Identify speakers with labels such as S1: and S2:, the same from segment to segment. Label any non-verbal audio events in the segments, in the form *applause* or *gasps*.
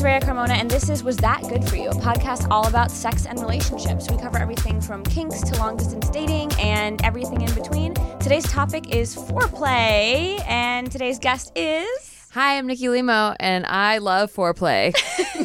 S1: is Raya Carmona, and this is Was That Good For You, a podcast all about sex and relationships. We cover everything from kinks to long distance dating and everything in between. Today's topic is foreplay, and today's guest is.
S2: Hi, I'm Nikki Limo, and I love foreplay.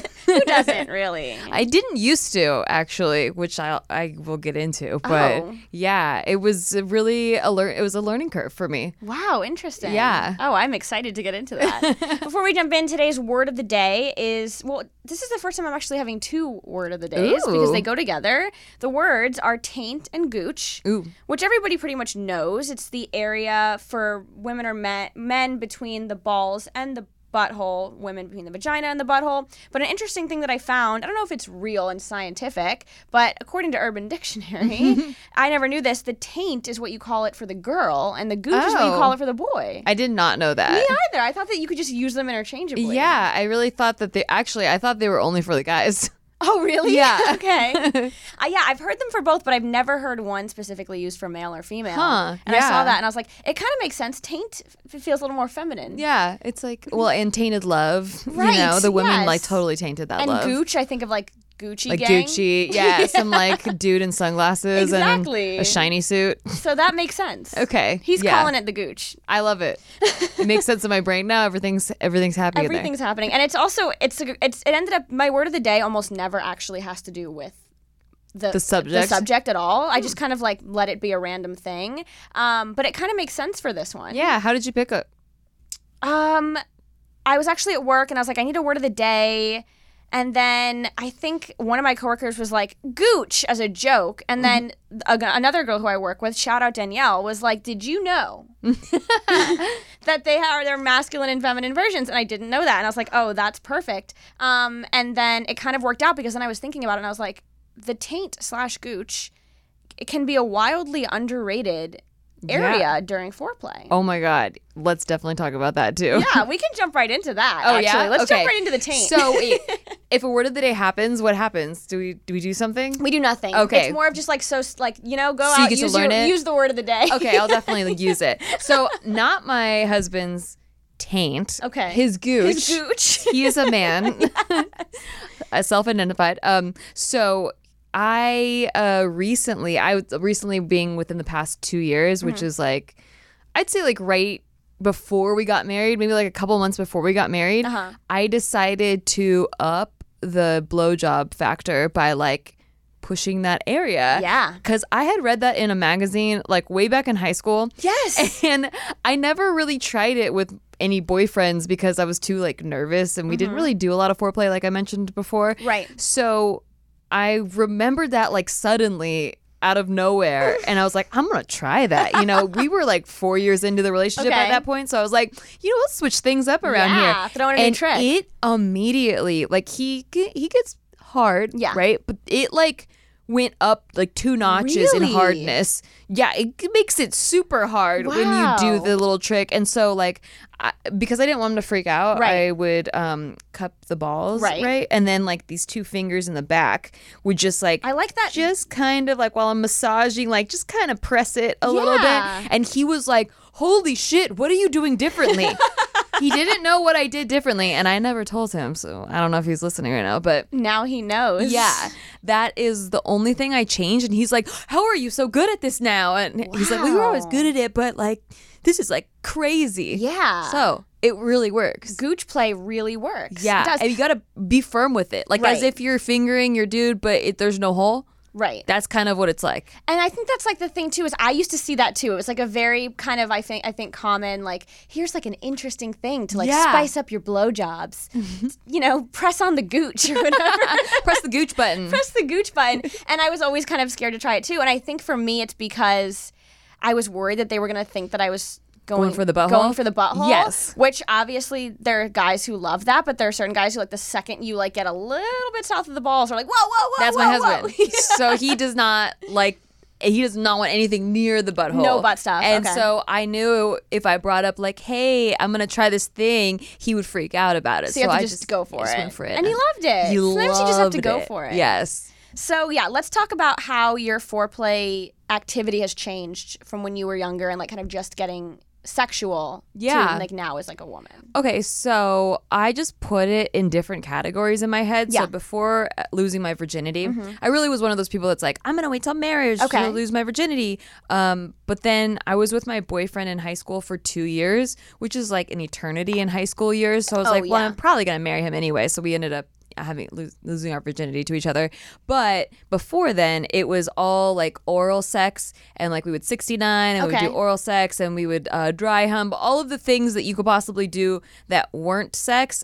S2: *laughs*
S1: Who *laughs* doesn't really?
S2: I didn't used to actually, which I I will get into. But
S1: Oh.
S2: yeah, it was really a lear- It was a learning curve for me.
S1: Wow, interesting.
S2: Yeah.
S1: Oh, I'm excited to get into that. *laughs* Before we jump in, today's word of the day is well, this is the first time I'm actually having two word of the days because they go together. The words are taint and gooch.
S2: Ooh.
S1: Which everybody pretty much knows. It's the area for women or men, men between the balls and the butthole, women between the vagina and the butthole. But an interesting thing that I found, I don't know if it's real and scientific, but according to Urban Dictionary, *laughs* I never knew this. The taint is what you call it for the girl, and the gooch is what you
S2: Oh.
S1: call it for the boy.
S2: I did not know that.
S1: Me either. I thought that you could just use them interchangeably.
S2: Yeah, I really thought that they actually I thought they were only for the guys. *laughs* *laughs*
S1: Oh, really?
S2: Yeah. *laughs*
S1: okay. *laughs* Uh, yeah, I've heard them for both, but I've never heard one specifically used for male or female.
S2: Huh,
S1: And I saw that and I was like, it kind of makes sense. Taint f- feels a little more feminine.
S2: yeah, it's like well, and tainted love.
S1: Right,
S2: You know, the women
S1: yes.
S2: like totally tainted that
S1: And
S2: love.
S1: Gooch, I think of like Gucci
S2: like
S1: gang.
S2: Gucci, *laughs* yeah, some like dude in sunglasses
S1: Exactly.
S2: and a shiny suit.
S1: So that makes sense.
S2: Okay,
S1: He's
S2: yeah.
S1: calling it the Gooch.
S2: I love it. it makes sense in my brain now. Everything's everything's happening.
S1: Everything's happening, and it's also it's a, it's it ended up my word of the day almost never actually has to do with the
S2: The subject?
S1: the subject at all. I just kind of like let it be a random thing, um, but it kind of makes sense for this one.
S2: Yeah. How did you pick up?
S1: Um, I was actually at work and I was like, I need a word of the day. And then I think one of my coworkers was like, gooch as a joke. And then a, another girl who I work with, shout out Danielle, was like, Did you know *laughs* that they are their masculine and feminine versions? And I didn't know that. And I was like, Oh, that's perfect. Um, and then it kind of worked out because then I was thinking about it and I was like, The taint slash gooch it can be a wildly underrated area
S2: Yeah.
S1: during foreplay.
S2: Oh my god. Let's definitely talk about that too.
S1: Yeah, we can jump right into that.
S2: Oh
S1: actually.
S2: yeah.
S1: Let's
S2: okay.
S1: jump right into the taint.
S2: So *laughs* if a word of the day happens, what happens? Do we do we do something?
S1: we do nothing.
S2: Okay.
S1: it's more of just like so, like you know, go
S2: So you
S1: out, use,
S2: learn
S1: your,
S2: it?
S1: use the word of the day.
S2: Okay, I'll definitely use it. *laughs* So not my husband's taint.
S1: Okay.
S2: His gooch.
S1: His gooch.
S2: he is a man, *laughs* uh, self-identified. Um, so I uh recently, I was recently being within the past two years, which
S1: Mm-hmm.
S2: is like, I'd say like right before we got married, maybe like a couple months before we got married.
S1: Uh-huh.
S2: I decided to up the blowjob factor by like pushing that area.
S1: Yeah.
S2: Because I had read that in a magazine like way back in high school.
S1: yes. *laughs*
S2: And I never really tried it with any boyfriends because I was too like nervous and we didn't really do a lot of foreplay like I mentioned before.
S1: Mm-hmm. Right.
S2: So I remembered that like suddenly out of nowhere and I was like, I'm gonna try that. You know, we were like four years into the relationship
S1: Okay.
S2: at that point. So I was like, you know, let's switch things up around
S1: Yeah,
S2: here.
S1: throw in a
S2: and
S1: trick.
S2: It immediately like he he gets hard.
S1: Yeah.
S2: Right? But it like went up like two notches
S1: Really?
S2: in hardness. Yeah, it makes it super hard when you do the little trick. And so like I, because I didn't want him to freak out,
S1: Right.
S2: I would um cup the balls,
S1: Right.
S2: right? And then like these two fingers in the back would just like
S1: I like that.
S2: just kind of like while I'm massaging, like just kind of press it a little bit. And he was like, "Holy shit, what are you doing differently?" *laughs* he didn't know what I did differently, and I never told him. So I don't know if he's listening right now, but
S1: now he knows.
S2: yeah, that is the only thing I changed. And he's like, "How are you so good at this now?" And he's like, "We were always good at it, but like this is like crazy."
S1: Yeah.
S2: So it really works.
S1: gooch play really works.
S2: Yeah,
S1: It does.
S2: and you gotta be firm with it, like as if you're fingering your dude, but it, there's no hole.
S1: Right.
S2: That's kind of what it's like.
S1: And I think that's like the thing too is I used to see that too. It was like a very kind of I think I think common like here's like an interesting thing to like
S2: Yeah.
S1: spice up your blowjobs. *laughs* you know, press on the gooch or whatever. *laughs*
S2: Press the gooch button.
S1: press the gooch button. And I was always kind of scared to try it too. And I think for me it's because I was worried that they were gonna think that I was going,
S2: Going for the butthole?
S1: Going for the butthole.
S2: Yes.
S1: Which obviously there are guys who love that, but there are certain guys who like the second you like get a little bit south of the balls are like, whoa, whoa, whoa.
S2: That's
S1: whoa,
S2: my
S1: whoa.
S2: husband. *laughs* so he does not like. He does not want anything near the butthole.
S1: No butt stuff,
S2: And
S1: okay.
S2: so I knew if I brought up like, "Hey, I'm gonna try this thing," he would freak out about it.
S1: So you have to
S2: I
S1: just, go for
S2: just
S1: it.
S2: went for it.
S1: And he loved it.
S2: He
S1: Sometimes you just have to go
S2: it.
S1: for it.
S2: Yes.
S1: So yeah, let's talk about how your foreplay activity has changed from when you were younger and like kind of just getting sexual
S2: Yeah.
S1: to like now is like a woman.
S2: Okay, so I just put it in different categories in my head.
S1: Yeah. Mm-hmm.
S2: So before uh, losing my virginity, I really was one of those people that's like, I'm gonna wait till marriage
S1: Okay.
S2: to lose my virginity. Um, but then I was with my boyfriend in high school for two years, which is like an eternity in high school years. So I was
S1: Oh,
S2: like, well,
S1: yeah.
S2: I'm probably gonna marry him anyway. So we ended up having losing our virginity to each other. But before then, it was all like oral sex, and like we would 69, and we would do oral sex, and we would uh, dry hump, all of the things that you could possibly do that weren't sex.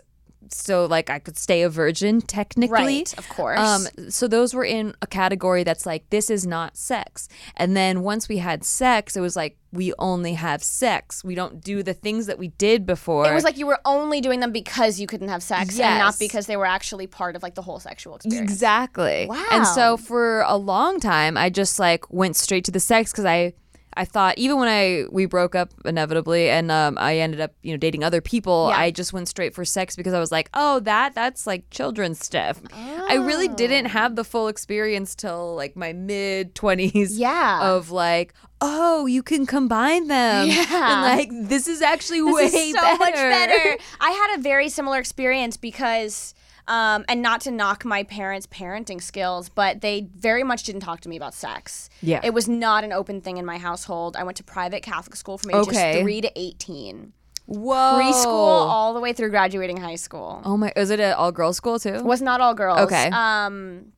S2: So like I could stay a virgin technically.
S1: Right, of course.
S2: Um, so those were in a category that's like this is not sex. And then once we had sex, it was like we only have sex. We don't do the things that we did before.
S1: It was like you were only doing them because you couldn't have sex and not because they were actually part of like the whole sexual experience.
S2: Exactly.
S1: Wow.
S2: And so for a long time, I just like went straight to the sex because I, I thought even when I we broke up inevitably and um, I ended up you know dating other people,
S1: Yeah.
S2: I just went straight for sex because I was like, oh that that's like children's stuff. I really didn't have the full experience till like my mid twenties.
S1: Yeah.
S2: Of like, oh, you can combine them.
S1: Yeah.
S2: And like this is actually
S1: This
S2: way
S1: is so
S2: better.
S1: much better. *laughs* I had a very similar experience because, um, and not to knock my parents' parenting skills, but they very much didn't talk to me about sex.
S2: Yeah.
S1: It was not an open thing in my household. I went to private Catholic school from ages
S2: Okay.
S1: three to 18.
S2: Whoa.
S1: Preschool all the way through graduating high school.
S2: Oh my! Is it an all girls school too?
S1: was not all girls.
S2: Okay.
S1: Um,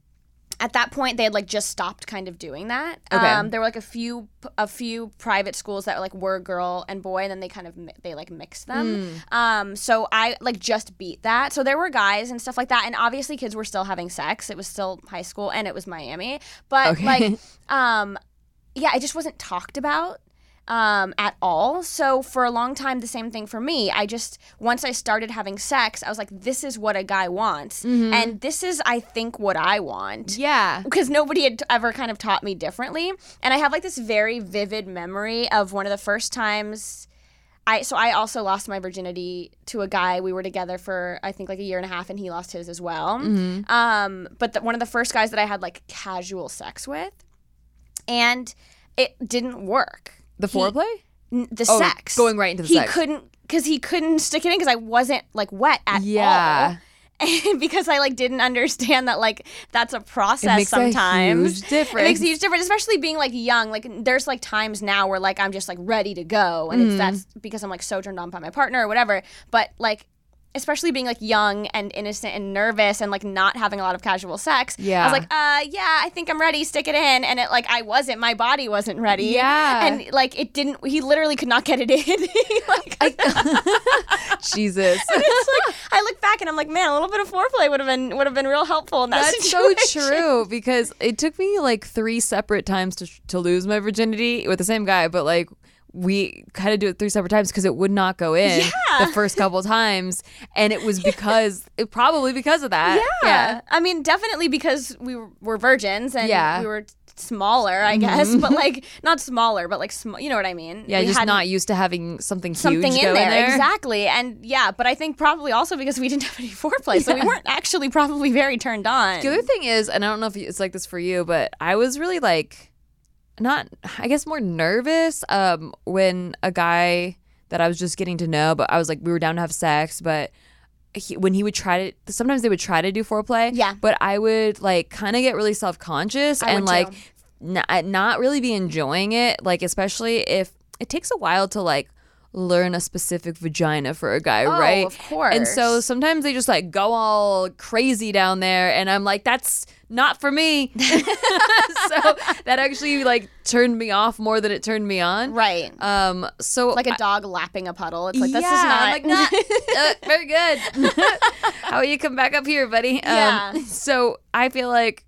S1: at that point, they had like just stopped kind of doing that.
S2: Okay.
S1: Um, there were like a few a few private schools that like were girl and boy, and then they kind of mi- they like mixed them.
S2: Hmm.
S1: Um, so I like just beat that. So there were guys and stuff like that, and obviously kids were still having sex. It was still high school, and it was Miami, but
S2: Okay.
S1: like, *laughs* um, yeah, it just wasn't talked about um, at all. So for a long time, the same thing for me. I just once I started having sex, I was like, this is what a guy wants, and this is, I think, what I want.
S2: Yeah.
S1: Because nobody had ever kind of taught me differently, and I have like this very vivid memory of one of the first times. I so I also lost my virginity to a guy. We were together for I think like a year and a half, and he lost his as well. Um, but the, one of the first guys that I had like casual sex with, and it didn't work.
S2: The
S1: He-
S2: foreplay?
S1: n- the
S2: Oh,
S1: sex.
S2: going right into the sex.
S1: he
S2: sex.
S1: couldn't because he couldn't stick it in because I wasn't like wet at
S2: Yeah.
S1: all. *laughs* And because I like didn't understand that like that's a process it
S2: makes a
S1: sometimes.
S2: huge
S1: It makes
S2: difference.
S1: a huge difference, especially being like young. Like there's like times now where like I'm just like ready to go, and it's
S2: Mm.
S1: that's because I'm like so turned on by my partner or whatever. But like. Especially being like young and innocent and nervous and like not having a lot of casual sex.
S2: Yeah.
S1: I was like, uh, yeah, I think I'm ready. Stick it in. And it like I wasn't. My body wasn't ready.
S2: Yeah.
S1: And like it didn't. He literally could not get it in. *laughs* Like, *laughs*
S2: Jesus. *laughs*
S1: it's like I look back and I'm like, man, a little bit of foreplay would have been would have been real helpful in that
S2: That's so true because it took me like three separate times to to lose my virginity with the same guy, but like we kind of do it three separate times because it would not go in
S1: Yeah.
S2: the first couple times, and it was *laughs* because it probably because of that.
S1: Yeah. I mean, definitely because we were, virgins and
S2: Yeah. Mm-hmm.
S1: we were smaller, I guess, but like not smaller, but like sm- you know what I mean?
S2: yeah,
S1: We
S2: just
S1: hadn't-
S2: used to having something,
S1: something
S2: huge
S1: in there.
S2: in there.
S1: exactly and yeah but i think probably also because we didn't have any foreplay so we weren't actually probably very turned on
S2: The other thing is, and I don't know if it's like this for you, but I was really like, not, I guess, more nervous um, when a guy that I was just getting to know, but I was like, we were down to have sex, but he, when he would try to, sometimes they would try to do foreplay,
S1: Yeah.
S2: but I would like kind of get really self conscious
S1: I
S2: and like not, not really be enjoying it, like especially if it takes a while to like learn a specific vagina for a guy,
S1: Oh,
S2: right?
S1: of course.
S2: And so sometimes they just like go all crazy down there and I'm like that's not for me. *laughs* *laughs* so that actually like turned me off more than it turned me on.
S1: right
S2: Um so
S1: like a dog lapping a puddle it's like this
S2: yeah,
S1: is not
S2: I'm like not *laughs* uh, very good. How will you come back up here, buddy?
S1: Yeah.
S2: Um, so I feel like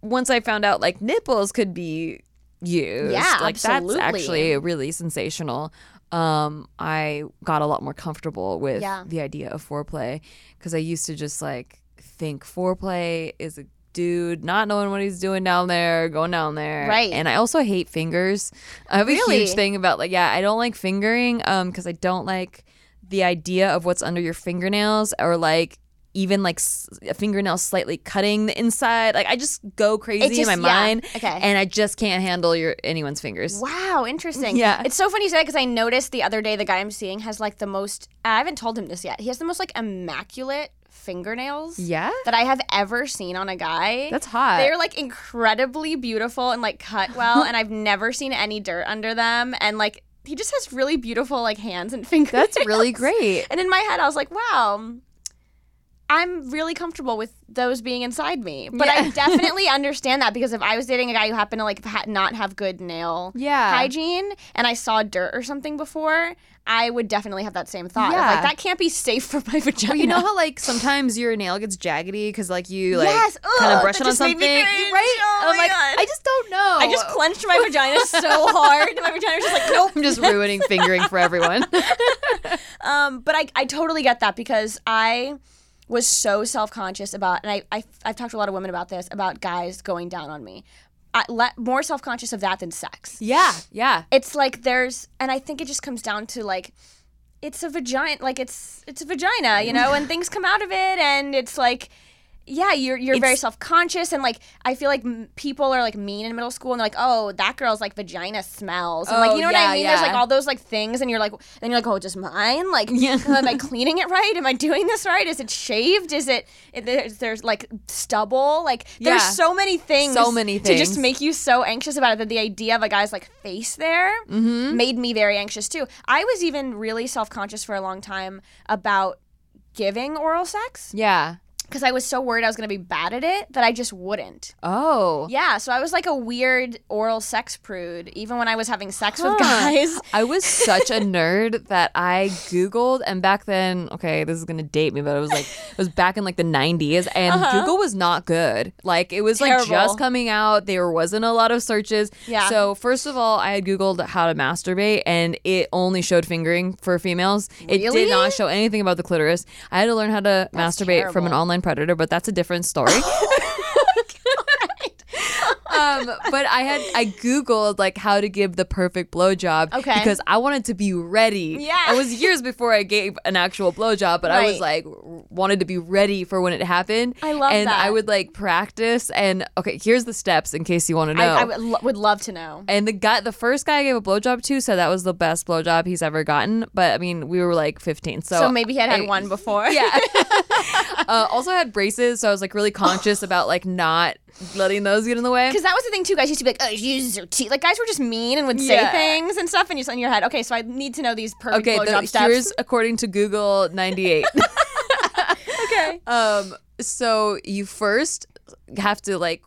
S2: once I found out like nipples could be used,
S1: Yeah,
S2: like
S1: absolutely.
S2: that's actually really sensational. Um, I got a lot more comfortable with
S1: Yeah.
S2: the idea of foreplay because I used to just like think foreplay is a dude not knowing what he's doing down there, going down there.
S1: Right.
S2: And I also hate fingers. I have a huge thing about like yeah, I don't like fingering um because I don't like the idea of what's under your fingernails or like even like a fingernail slightly cutting the inside. Like I just go crazy
S1: just-
S2: in my
S1: yeah.
S2: mind.
S1: Okay.
S2: And I just can't handle your anyone's fingers.
S1: Wow, interesting.
S2: Yeah.
S1: It's so funny you say that because I noticed the other day the guy I'm seeing has like the most, I haven't told him this yet. He has the most like immaculate fingernails
S2: Yeah.
S1: that I have ever seen on a guy.
S2: That's hot.
S1: They're like incredibly beautiful and like cut well, and I've never seen any dirt under them. And like, he just has really beautiful like hands and *laughs* fingers.
S2: That's really great.
S1: And in my head, I was like, wow, I'm really comfortable with those being inside me. But I *laughs* definitely understand that because if I was dating a guy who happened to like ha- not have good nail
S2: Yeah.
S1: hygiene and I saw dirt or something before, I would definitely have that same thought. Of,
S2: Yeah.
S1: like, that can't be safe for my *laughs* vagina.
S2: Well, you know how like sometimes your nail gets jaggedy because like you like
S1: Yes.
S2: kind of brush it on something,
S1: me
S2: right?
S1: Oh
S2: I'm
S1: my
S2: like,
S1: God.
S2: I just don't know.
S1: I just clenched my vagina so hard. My vagina was just like, nope.
S2: I'm just ruining fingering for everyone. *laughs*
S1: Um, but I, I totally get that because I was so self conscious about, and I, I, I've talked to a lot of women about this, about guys going down on me. I, le- more self conscious of that than sex.
S2: yeah, yeah.
S1: It's like there's, and I think it just comes down to like, it's a vagina, like it's it's a vagina, you know, and things come out of it, and it's like, yeah, you're you're very self conscious, and like I feel like m- people are like mean in middle school, and they're like, oh, that girl's like vagina smells, and like
S2: Oh,
S1: you know what
S2: yeah,
S1: I mean? There's like all those like things, and you're like, then you're like, oh, just mine, like,
S2: Yeah. *laughs*
S1: am I *laughs* cleaning it right? Am I doing this right? Is it shaved? Is it? it there's, there's like stubble, like there's
S2: Yeah.
S1: so many things,
S2: So many things
S1: to just make you so anxious about it that the idea of a guy's like face there
S2: Mm-hmm.
S1: made me very anxious too. I was even really self conscious for a long time about giving oral sex
S2: Yeah.
S1: Because I was so worried I was going to be bad at it that I just wouldn't.
S2: Oh.
S1: Yeah, so I was like a weird oral sex prude even when I was having sex with guys. *laughs*
S2: I was such a nerd that I Googled, and back then, okay, this is gonna date me, but it was like it was back in like the '90s, and Google was not good. Like it was like
S1: Uh-huh.
S2: Just coming out. There wasn't a lot of searches.
S1: Yeah.
S2: So first of all, I had Googled how to masturbate, and it only showed fingering for females.
S1: Really?
S2: It did not show anything about the clitoris. I had to learn how to masturbate from an online predator, but that's a different story. *laughs* um, but I had I googled like how to give the perfect blowjob
S1: Okay.
S2: because I wanted to be ready.
S1: Yeah.
S2: it was years before I gave an actual blowjob, but I was like wanted to be ready for when it happened.
S1: I love
S2: and
S1: that.
S2: I would like practice and okay, here's the steps in case you want to know.
S1: I, I would, lo- would love to know.
S2: and the guy, the first guy I gave a blowjob to, said that was the best blowjob he's ever gotten. But I mean, we were like 15, so
S1: So, maybe he had had
S2: I-
S1: one before. *laughs*
S2: yeah. *laughs* uh, also had braces, so I was like really conscious about like not letting those get in the way. *laughs*
S1: Because that was the thing too. Guys used to be like, "Oh, you use your teeth." Like guys were just mean and would say
S2: Yeah.
S1: things and stuff, and you're in your head. Okay, so I need to know these perfect
S2: Okay,
S1: blowjob
S2: the,
S1: steps.
S2: here's according to Google 98. *laughs*
S1: okay.
S2: um, so you first have to like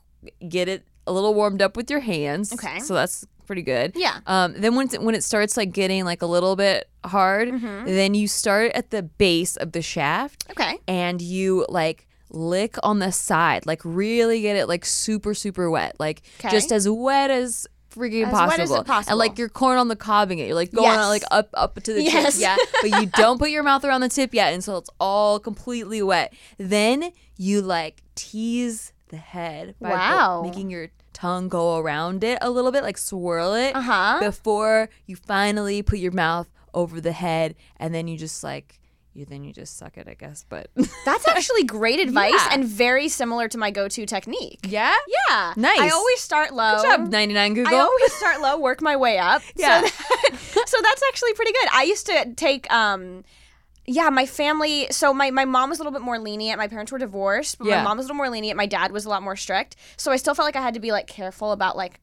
S2: get it a little warmed up with your hands.
S1: Okay.
S2: So that's pretty good.
S1: Yeah.
S2: Um, then when it, when it starts like getting like a little bit hard,
S1: Mm-hmm.
S2: then you start at the base of the shaft.
S1: Okay.
S2: and you like lick on the side, like really get it like super super wet, like
S1: Okay.
S2: just as wet as freaking
S1: As
S2: possible.
S1: possible.
S2: And like you're corn on the cobbing it, you're like going
S1: Yes.
S2: on like up up to the
S1: Yes.
S2: tip, yeah. But you *laughs* don't put your mouth around the tip yet until it's all completely wet. Then you like tease the head by
S1: Wow.
S2: making your tongue go around it a little bit, like swirl it
S1: Uh-huh.
S2: before you finally put your mouth over the head, and then you just like you then you just suck it, I guess. But *laughs*
S1: That's actually great *laughs* advice
S2: Yeah.
S1: and very similar to my go-to technique.
S2: yeah,
S1: Yeah.
S2: Nice.
S1: I always start low.
S2: Good job, 99 Google.
S1: I always start *laughs* low, work my way up.
S2: Yeah.
S1: So, that, so that's actually pretty good. I used to take um yeah, my family so my, my mom was a little bit more lenient. My parents were divorced, but
S2: Yeah.
S1: my mom was a little more lenient. My dad was a lot more strict. So I still felt like I had to be like careful about like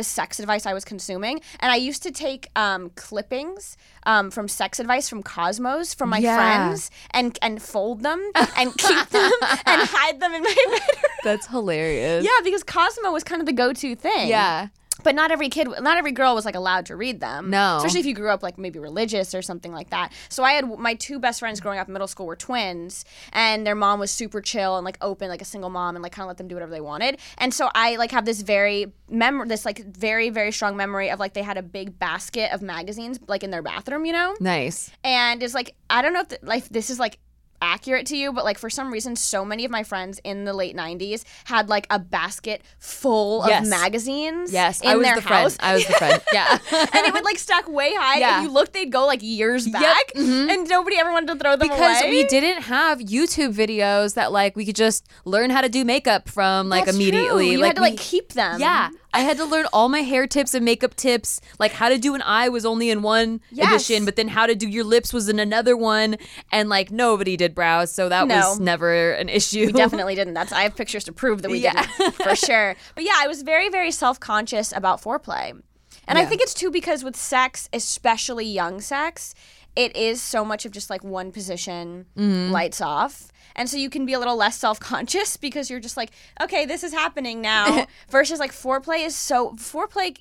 S1: the sex advice I was consuming. And I used to take um, clippings um, from sex advice from Cosmos from my
S2: Yeah.
S1: friends and and fold them and keep *laughs* them and hide them in my *laughs* bedroom.
S2: That's hilarious.
S1: Yeah, because Cosmo was kind of the go-to thing.
S2: Yeah.
S1: But not every kid, not every girl was like allowed to read them.
S2: No.
S1: Especially if you grew up like maybe religious or something like that. So I had my two best friends growing up in middle school were twins, and their mom was super chill and like open, like a single mom, and like kind of let them do whatever they wanted. And so I like have this very mem, this like very very strong memory of like they had a big basket of magazines like in their bathroom, you know
S2: Nice.
S1: and it's like I don't know if the, like this is like accurate to you, but like for some reason, so many of my friends in the late '90s had like a basket full
S2: Yes.
S1: of magazines.
S2: Yes,
S1: in
S2: I was
S1: their
S2: the
S1: house.
S2: friend. I was the friend. *laughs* Yeah.
S1: and it would like stack way high.
S2: Yeah.
S1: And you looked, they'd go like years
S2: Yep,
S1: back,
S2: mhm.
S1: and nobody ever wanted to throw them away
S2: because
S1: away.
S2: we didn't have YouTube videos that like we could just learn how to do makeup from like
S1: That's
S2: immediately.
S1: True. You
S2: like
S1: had to like keep them.
S2: Yeah, I had to learn all my hair tips and makeup tips. Like how to do an eye was only in one
S1: Yes.
S2: edition, but then how to do your lips was in another one, and like nobody did brows, so that
S1: No.
S2: was never an issue.
S1: We definitely didn't. That's I have pictures to prove that we
S2: Yeah.
S1: didn't *laughs* for sure. But yeah, I was very very self conscious about foreplay, and I think it's too because with sex, especially young sex, it is so much of just like one position,
S2: Mm-hmm.
S1: lights off. And so you can be a little less self conscious *laughs* because you're just like, okay, this is happening now. *laughs* Versus like foreplay is so foreplay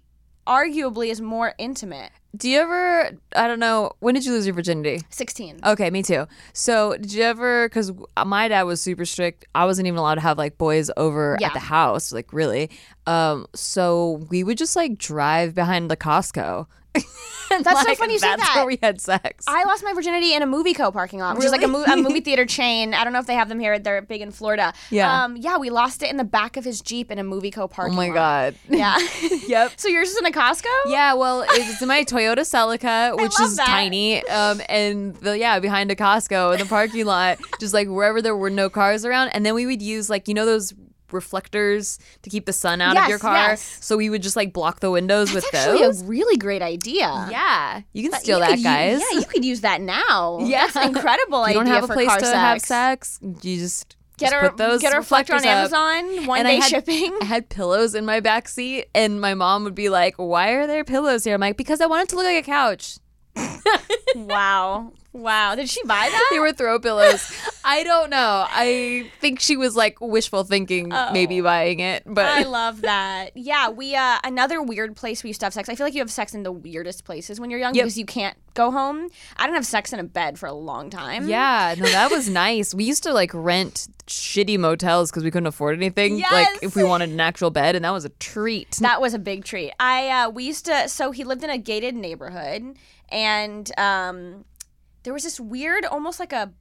S1: arguably is more intimate.
S2: Do you ever? I don't know. When did you lose your virginity?
S1: 16.
S2: Okay, me too. So, did you ever? Because my dad was super strict. I wasn't even allowed to have like boys over
S1: Yeah.
S2: at the house, like really. Um, so we would just like drive behind the Costco. *laughs*
S1: That's so funny you say
S2: That's
S1: that.
S2: where we had sex.
S1: I lost my virginity in a Muvico parking lot, which is like a, mo- a movie *laughs* theater chain. I don't know if they have them here. They're big in Florida.
S2: Yeah.
S1: Um, yeah, we lost it in the back of his Jeep in a Muvico parking
S2: lot.
S1: oh
S2: my
S1: lot.
S2: god. *laughs*
S1: Yeah.
S2: yep.
S1: so yours is in a Costco?
S2: Yeah, well, it's in my Toyota Celica, which is
S1: that.
S2: tiny, um, and the, yeah, behind a Costco in the parking lot, just like wherever there were no cars around, and then we would use like you know those reflectors to keep the sun out of your car,
S1: yes.
S2: so we would just like block the windows with those.
S1: That's
S2: with
S1: actually
S2: those.
S1: a really great idea.
S2: yeah, you can
S1: But
S2: steal
S1: you
S2: that,
S1: could
S2: guys.
S1: yeah, you could use that now. *laughs*
S2: Yeah.
S1: That's incredible
S2: you don't have a place to
S1: sex.
S2: have sex, you just
S1: Get
S2: just put those
S1: get a reflector on
S2: reflectors up.
S1: Amazon. One
S2: And I
S1: day
S2: had-
S1: shipping.
S2: I had pillows in my back seat, and my mom would be like, "Why are there pillows here?" I'm like, "Because I want it to look like a couch." *laughs*
S1: wow. Wow. Did she buy that? *laughs*
S2: they were throw pillows. *laughs* I don't know. I think she was like wishful thinking, maybe buying it, but
S1: I love that. Yeah, we uh another weird place we used to have sex. I feel like you have sex in the weirdest places when you're young
S2: Yep.
S1: because you can't go home. I didn't have sex in a bed for a long time.
S2: yeah, no, that was *laughs* nice. We used to like rent shitty motels because we couldn't afford anything.
S1: Yes.
S2: Like if we wanted an actual bed, and that was a treat.
S1: That was a big treat. I uh we used to so he lived in a gated neighborhood and um there was this weird almost like a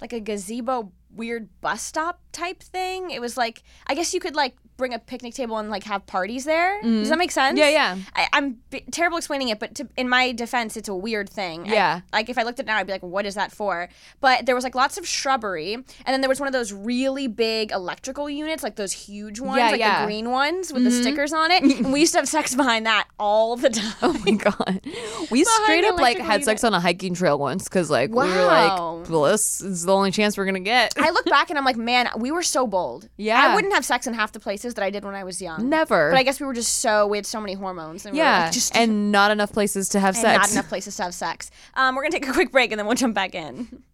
S1: like a gazebo weird bus stop type thing. It was like I guess you could like bring a picnic table and like have parties there. Does that make sense?
S2: Mm-hmm. Yeah, yeah.
S1: I, I'm b- terrible explaining it, but to, in my defense, it's a weird thing. I-
S2: Yeah.
S1: like if I looked at it now, I'd be like, "What is that for?" But there was like lots of shrubbery, and then there was one of those really big electrical units, like those huge ones,
S2: Yeah,
S1: like
S2: yeah.
S1: the green ones with the stickers on it. and we used to have sex behind that all the time. *laughs*
S2: Oh my god, we straight up like had sex on a hiking trail once because like we were like, well, this is the only chance we're gonna get.
S1: I look back and I'm like, man, we were so bold.
S2: Yeah.
S1: I wouldn't have sex in half the places that I did when I was young.
S2: Never.
S1: But I guess we were just so we had so many hormones. And we
S2: yeah,
S1: like, just
S2: and not enough places to have
S1: and
S2: sex.
S1: not enough places to have sex. Um, we're gonna take a quick break and then we'll jump back in. *laughs*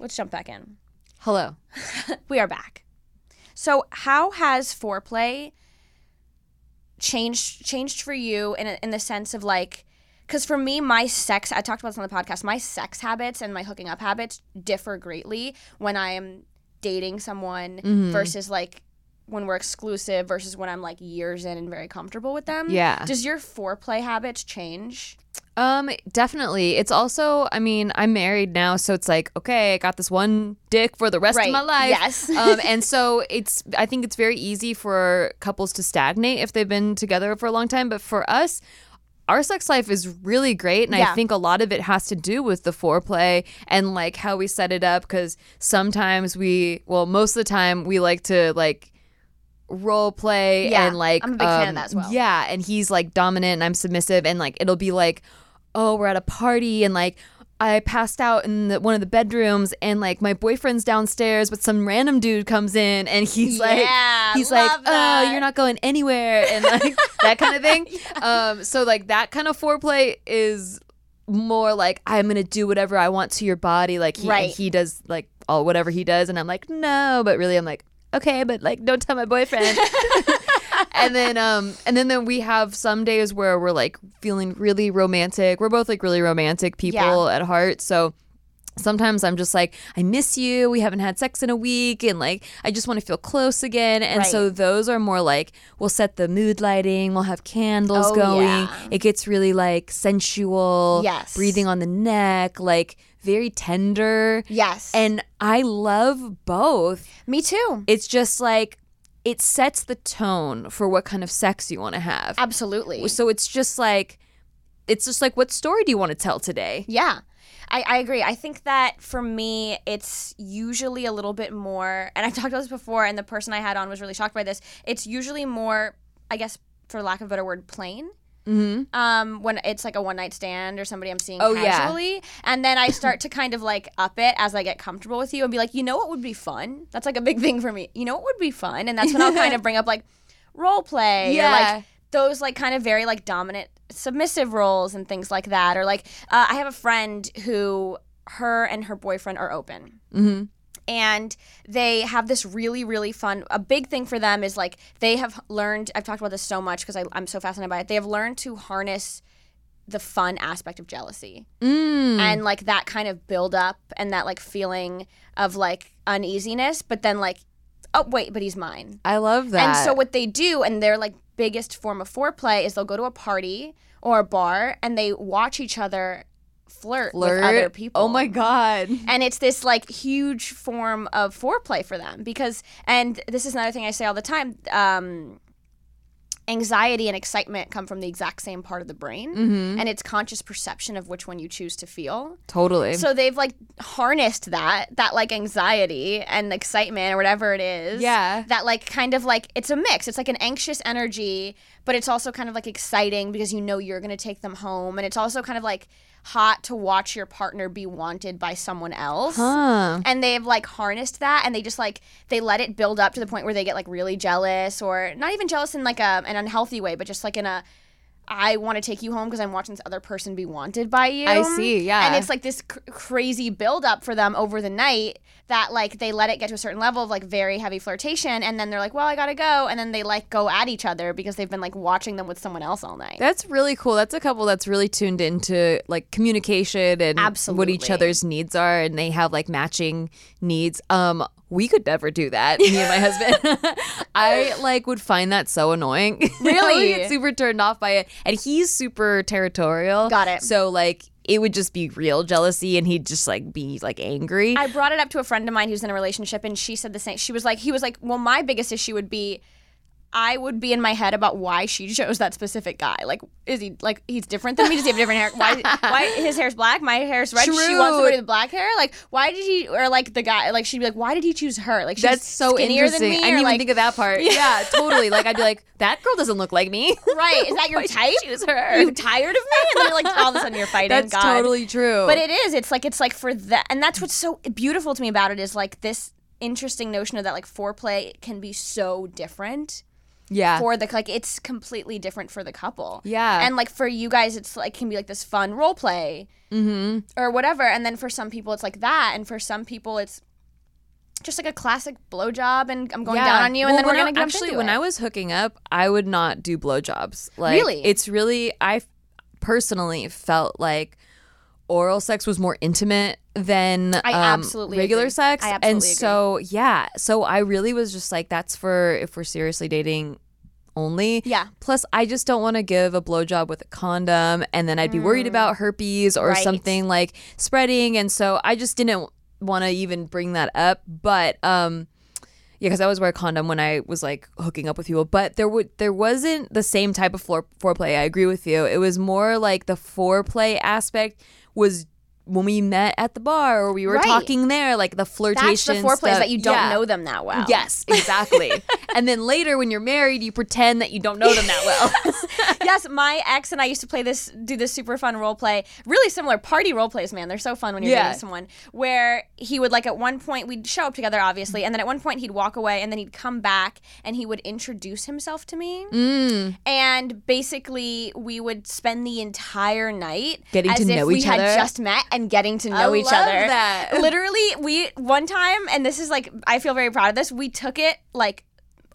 S1: Let's jump back in.
S2: Hello. *laughs*
S1: We are back. So, how has foreplay changed changed for you in in the sense of like because for me my sex I talked about this on the podcast my sex habits and my hooking up habits differ greatly when I am dating someone
S2: Mm-hmm.
S1: versus like when we're exclusive versus when I'm like years in and very comfortable with them.
S2: Yeah.
S1: Does your foreplay habits change?
S2: Um, definitely. It's also, I mean, I'm married now, so it's like, okay, I got this one dick for the rest
S1: Right.
S2: of my life.
S1: Yes.
S2: um, *laughs* and so it's, I think it's very easy for couples to stagnate if they've been together for a long time. But for us, our sex life is really great. And
S1: Yeah.
S2: I think a lot of it has to do with the foreplay and like how we set it up. Cause sometimes we, well, most of the time we like to like, role play
S1: Yeah,
S2: and like
S1: I'm a big fan of
S2: um,
S1: that as well.
S2: yeah and he's like dominant and i'm submissive and like it'll be like oh we're at a party and like i passed out in the, one of the bedrooms and like my boyfriend's downstairs but some random dude comes in and he's like
S1: Yeah,
S2: he's like
S1: love
S2: oh you're not going anywhere and like that kind of *laughs* thing um so like that kind of foreplay is more like I'm gonna do whatever I want to your body. Like he
S1: Right.
S2: he does like all whatever he does, and I'm like no, but really I'm like okay, but like don't tell my boyfriend. *laughs* and then um and then then we have some days where we're like feeling really romantic. We're both like really romantic people at heart, so sometimes I'm just like, I miss you. We haven't had sex in a week. And like, I just want to feel close again. And so those are more like, we'll set the mood lighting, we'll have candles
S1: Oh,
S2: going.
S1: yeah.
S2: It gets really like sensual,
S1: Yes.
S2: breathing on the neck, like very tender.
S1: Yes.
S2: And I love both.
S1: me too.
S2: It's just like, it sets the tone for what kind of sex you want to have.
S1: Absolutely.
S2: So it's just like, it's just like, what story do you want to tell today?
S1: Yeah. I, I agree. I think that for me, it's usually a little bit more, and I've *laughs* talked about this before, and the person I had on was really shocked by this. It's usually more, I guess, for lack of a better word, plain. Mm-hmm. Um, when it's like a one night stand or somebody I'm seeing
S2: Oh, yeah.
S1: casually, and then I start to kind of like up it as I get comfortable with you and be like, you know what would be fun? That's like a big thing for me. You know what would be fun? And that's when I'll kind of *laughs* bring up like role play or
S2: Yeah.
S1: like those like kind of very like dominant submissive roles and things like that or like uh, i have a friend who her and her boyfriend are open
S2: Mm-hmm.
S1: and they have this really really fun a big thing for them is like they have learned i've talked about this so much because i'm so fascinated by it they have learned to harness the fun aspect of jealousy
S2: Mm.
S1: and like that kind of build up and that like feeling of like uneasiness but then like oh wait but he's mine
S2: I love that.
S1: and so what they do, and their like biggest form of foreplay is they'll go to a party or a bar and they watch each other flirt, with
S2: Flirt?
S1: other people.
S2: Oh my god.
S1: And it's this like huge form of foreplay for them because, and this is another thing I say all the time. Um, anxiety and excitement come from the exact same part of the brain,
S2: Mm-hmm.
S1: and it's conscious perception of which one you choose to feel.
S2: Totally.
S1: So they've like harnessed that, that like anxiety and excitement or whatever it is.
S2: Yeah.
S1: That like kind of like it's a mix. It's like an anxious energy, but it's also kind of like exciting because you know you're going to take them home. And it's also kind of like hot to watch your partner be wanted by someone else.
S2: huh.
S1: And they've like harnessed that and they just like they let it build up to the point where they get like really jealous or not even jealous in like a, an unhealthy way, but just like in a I want to take you home because I'm watching this other person be wanted by you.
S2: I see, yeah.
S1: And it's like this cr- crazy buildup for them over the night that like they let it get to a certain level of like very heavy flirtation, and then they're like, "Well, I gotta go," and then they like go at each other because they've been like watching them with someone else all night.
S2: That's really cool. That's a couple that's really tuned into like communication and what each other's needs are and they have like matching needs. Um we could never do that, me and my *laughs* husband. *laughs* I like would find that so annoying. *laughs* I would
S1: Really?
S2: get super turned off by it. And he's super territorial.
S1: Got it.
S2: So like it would just be real jealousy and he'd just like be like angry.
S1: I brought it up to a friend of mine who's in a relationship, and she said the same. She was like, he was like, well, my biggest issue would be. I would be in my head about why she chose that specific guy. Like, is he like he's different than me? Does he have different hair? Why? *laughs* Why his hair's black, my hair's red? She wants
S2: True.
S1: somebody with black hair. Like, why did he? Or like the guy? Like she'd be like, why did he choose her? Like, she's
S2: That's so interesting.
S1: than me.
S2: I didn't
S1: like,
S2: even think of that part. *laughs* Yeah, totally. Like I'd be like, that girl doesn't look like me. *laughs*
S1: right? Is that your type?
S2: Choose
S1: Are
S2: her.
S1: you tired of me? And then like all of a sudden you're fighting.
S2: That's
S1: God.
S2: totally true.
S1: But it is. It's like it's like for that, and that's what's so beautiful to me about it is like this interesting notion of that like foreplay can be so different
S2: yeah.
S1: for the like it's completely different for the couple.
S2: Yeah.
S1: and like for you guys, it's like can be like this fun role play
S2: mm-hmm.
S1: or whatever, and then for some people it's like that, and for some people it's just like a classic blowjob, and I'm going down on you, and
S2: Well,
S1: then we're
S2: when I-
S1: gonna get
S2: actually when I was hooking up, I would not do blowjobs. Like,
S1: Really?
S2: it's really I personally felt like oral sex was more intimate than
S1: I
S2: um,
S1: absolutely
S2: regular
S1: agree.
S2: sex.
S1: I
S2: and
S1: agree.
S2: so yeah, so I really was just like, that's for if we're seriously dating only.
S1: Yeah.
S2: Plus, I just don't want to give a blowjob with a condom, and then I'd be worried about herpes or
S1: Mm. Right.
S2: something like spreading, and so I just didn't want to even bring that up. But um, yeah, because I always wear a condom when I was like hooking up with people, but there would there wasn't the same type of floor, foreplay. I agree with you. It was more like the foreplay aspect was when we met at the bar or we were
S1: Right.
S2: talking there, like the flirtation.
S1: That's the foreplay
S2: stuff.
S1: that you don't
S2: Yeah.
S1: know them that well.
S2: Yes, exactly. *laughs* and then later when you're married, you pretend that you don't know them that well. *laughs*
S1: yes, my ex and I used to play this, do this super fun role play. Really similar party role plays, man. They're so fun when you're
S2: Yeah.
S1: dating someone. Where he would like at one point we'd show up together, obviously, and then at one point he'd walk away, and then he'd come back and he would introduce himself to me.
S2: Mm.
S1: And basically, we would spend the entire night
S2: Getting
S1: as
S2: to
S1: if
S2: know
S1: we
S2: each
S1: had
S2: other.
S1: just met and getting to know each
S2: love
S1: other.
S2: that. *laughs*
S1: Literally, we one time, and this is like I feel very proud of this. We took it like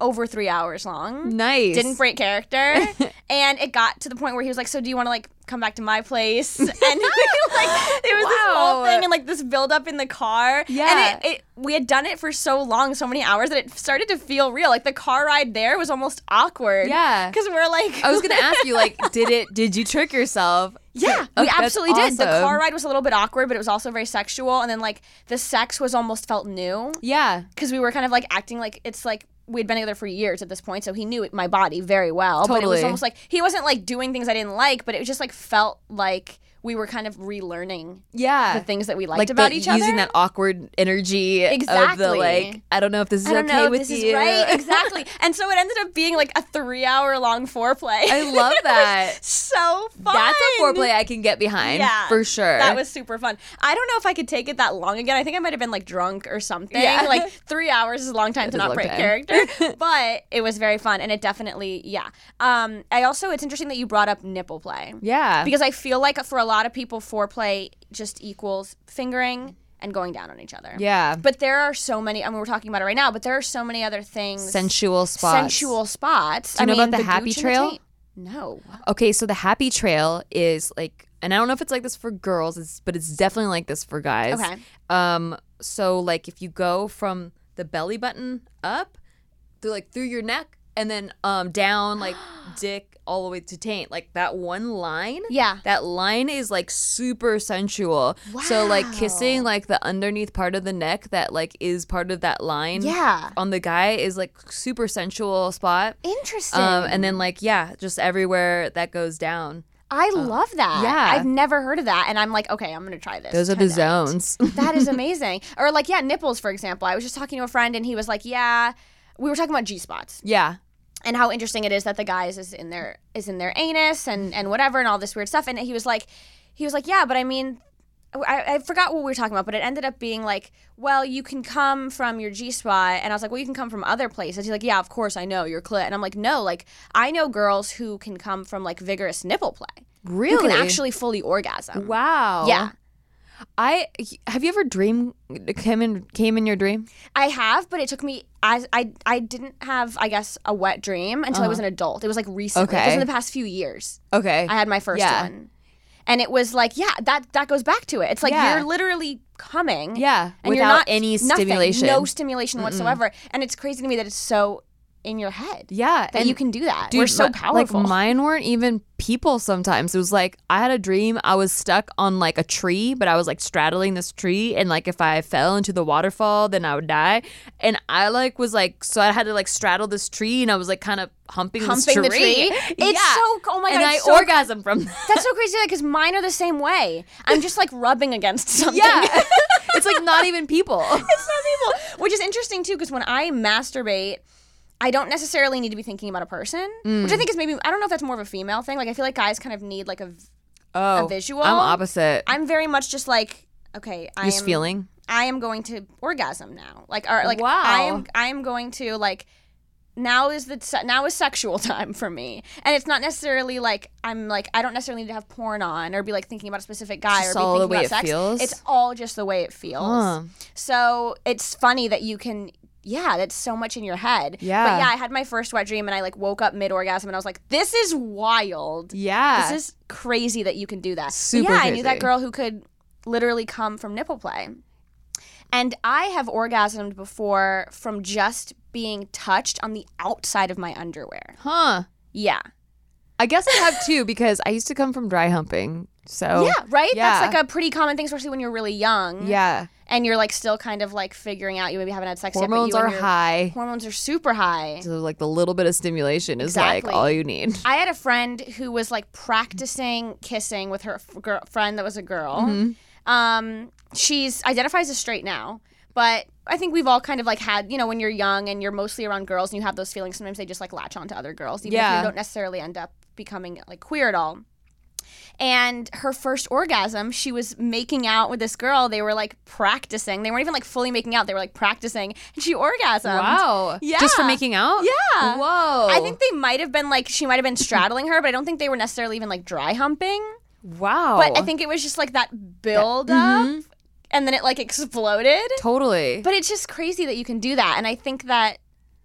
S1: over three hours long
S2: nice.
S1: didn't break character *laughs* and it got to the point where he was like so do you want to like come back to my place *laughs* and like it was this whole thing and like this build up in the car
S2: Yeah.
S1: and it, it we had done it for so long so many hours that it started to feel real like the car ride there was almost awkward
S2: Yeah.
S1: because we're like
S2: I was gonna ask you, like, did it? Did you trick yourself?
S1: Yeah, we absolutely did. The car ride was a little bit awkward, but it was also very sexual. And then like the sex was almost felt new
S2: Yeah.
S1: because we were kind of like acting like it's like we'd been together for years at this point, so he knew my body very well. Totally. But it was almost like he wasn't like doing things I didn't like, but it just like felt like we were kind of relearning
S2: Yeah.
S1: the things that we liked
S2: like
S1: about
S2: the,
S1: each other.
S2: using that awkward energy of the like I don't know if this is
S1: I don't
S2: okay
S1: know if
S2: with
S1: this
S2: you.
S1: is right. *laughs* Exactly. and so it ended up being like a three hour long foreplay.
S2: I love *laughs* that.
S1: so fun.
S2: That's a foreplay I can get behind.
S1: Yeah,
S2: for sure.
S1: That was super fun. I don't know if I could take it that long again. I think I might have been like drunk or something.
S2: Yeah.
S1: Like *laughs* three hours is a long time to not break
S2: time.
S1: character, but it was very fun and it definitely yeah. Um, I also it's interesting that you brought up nipple play
S2: yeah.
S1: because I feel like for a lot of people foreplay just equals fingering and going down on each other.
S2: yeah.
S1: But there are so many. I mean, we're talking about it right now, but there are so many other things.
S2: sensual spots.
S1: Sensual spots.
S2: Do you
S1: I
S2: know
S1: mean,
S2: about the happy
S1: the
S2: trail?
S1: taint- No.
S2: Okay, so the happy trail is like, and I don't know if it's like this for girls, it's, but it's definitely like this for guys.
S1: Okay.
S2: Um, so like if you go from the belly button up, through like through your neck, and then um down like *gasps* dick all the way to taint, like that one line.
S1: Yeah.
S2: That line is like super sensual. So like kissing like the underneath part of the neck that like is part of that line.
S1: Yeah.
S2: On the guy is like super sensual spot.
S1: Interesting.
S2: Um, and then like yeah, just everywhere that goes down.
S1: I love that.
S2: Uh, yeah.
S1: I've never heard of that. And I'm like, okay, I'm going to try this.
S2: Those are the zones. *laughs*
S1: that is amazing. Or like, yeah, nipples, for example. I was just talking to a friend and he was like, yeah, we were talking about G spots
S2: yeah.
S1: And how interesting it is that the guys is in their is in their anus and and whatever and all this weird stuff. And he was like, he was like, yeah, but I mean, I, I forgot what we were talking about, but it ended up being like, well, you can come from your G spot, and I was like, well, you can come from other places. He's like, yeah, of course, I know your clit, and I'm like, no, like I know girls who can come from like vigorous nipple play, who
S2: Really?
S1: can actually fully orgasm.
S2: Wow.
S1: Yeah.
S2: I have you ever dreamed came in came in your dream?
S1: I have, but it took me. as I I didn't have, I guess, a wet dream until I was an adult. It was like recently. It was
S2: Uh-huh. Okay.
S1: in the past few years.
S2: Okay.
S1: I had my first
S2: Yeah.
S1: one, and it was like, yeah, that that goes back to it. It's like
S2: Yeah.
S1: you're literally coming,
S2: yeah,
S1: and
S2: without
S1: you're not
S2: any
S1: nothing,
S2: stimulation.
S1: no stimulation whatsoever. And it's crazy to me that it's so in your head.
S2: yeah,
S1: that
S2: and
S1: you can do that.
S2: dude,
S1: We're so powerful.
S2: Like mine weren't even people. Sometimes it was like I had a dream. I was stuck on like a tree, but I was like straddling this tree, and like if I fell into the waterfall, then I would die. And I like was like so I had to like straddle this tree, and I was like kind of humping,
S1: Humping the
S2: this
S1: tree? It's
S2: yeah.
S1: so- oh my god,
S2: and
S1: I so-
S2: orgasm from *laughs* that.
S1: That's so crazy Like, because mine are the same way. I'm just like rubbing against *laughs* something.
S2: Yeah. *laughs* it's like not even people.
S1: it's not people. Which is interesting too, because when I masturbate, I don't necessarily need to be thinking about a person, which I mm. think is maybe I don't know if that's more of a female thing. Like I feel like guys kind of need like a.
S2: Oh,
S1: visual?
S2: I'm opposite.
S1: I'm very much just like okay, I
S2: just
S1: am
S2: feeling.
S1: I am going to orgasm now. Like or like
S2: Wow.
S1: I am I am going to like now is the now is sexual *laughs* time for me and it's not necessarily like i'm like i don't necessarily need to have porn on or be like thinking about a specific guy
S2: Just
S1: or be
S2: all the
S1: thinking
S2: way
S1: about
S2: it
S1: sex
S2: feels?
S1: it's all just the way it feels
S2: Huh.
S1: so it's funny that you can yeah that's so much in your head
S2: Yeah.
S1: but yeah i had my first wet dream and i like woke up mid orgasm and i was like this is wild
S2: Yeah.
S1: this is crazy that you can do that. But
S2: Super
S1: yeah, I knew that girl who could literally come from nipple play. And I have orgasmed before from just being touched on the outside of my underwear.
S2: huh.
S1: Yeah.
S2: I guess I have too because I used to come from dry humping. So
S1: yeah, right?
S2: yeah.
S1: That's like a pretty common thing, especially when you're really young.
S2: yeah.
S1: And you're like still kind of like figuring out you maybe haven't had sex
S2: Hormones
S1: yet.
S2: are high.
S1: Hormones are super high.
S2: So like the little bit of stimulation is
S1: Exactly.
S2: like all you need.
S1: I had a friend who was like practicing kissing with her f- girl, friend that was a girl.
S2: Mm-hmm.
S1: Um, she's identifies as straight now, but I think we've all kind of like had, you know, when you're young and you're mostly around girls and you have those feelings, sometimes they just like latch on to other girls, even if
S2: Yeah.
S1: you don't necessarily end up becoming like queer at all. And her first orgasm, she was making out with this girl. They were like practicing. They weren't even like fully making out. They were like practicing, and she orgasmed.
S2: Wow. Yeah. Just for making out?
S1: Yeah.
S2: Whoa.
S1: I think they might have been like she might have been straddling her, but I don't think they were necessarily even like dry humping.
S2: Wow.
S1: But I think it was just like that build up, mm-hmm. and then it like exploded.
S2: totally.
S1: But it's just crazy that you can do that, and I think that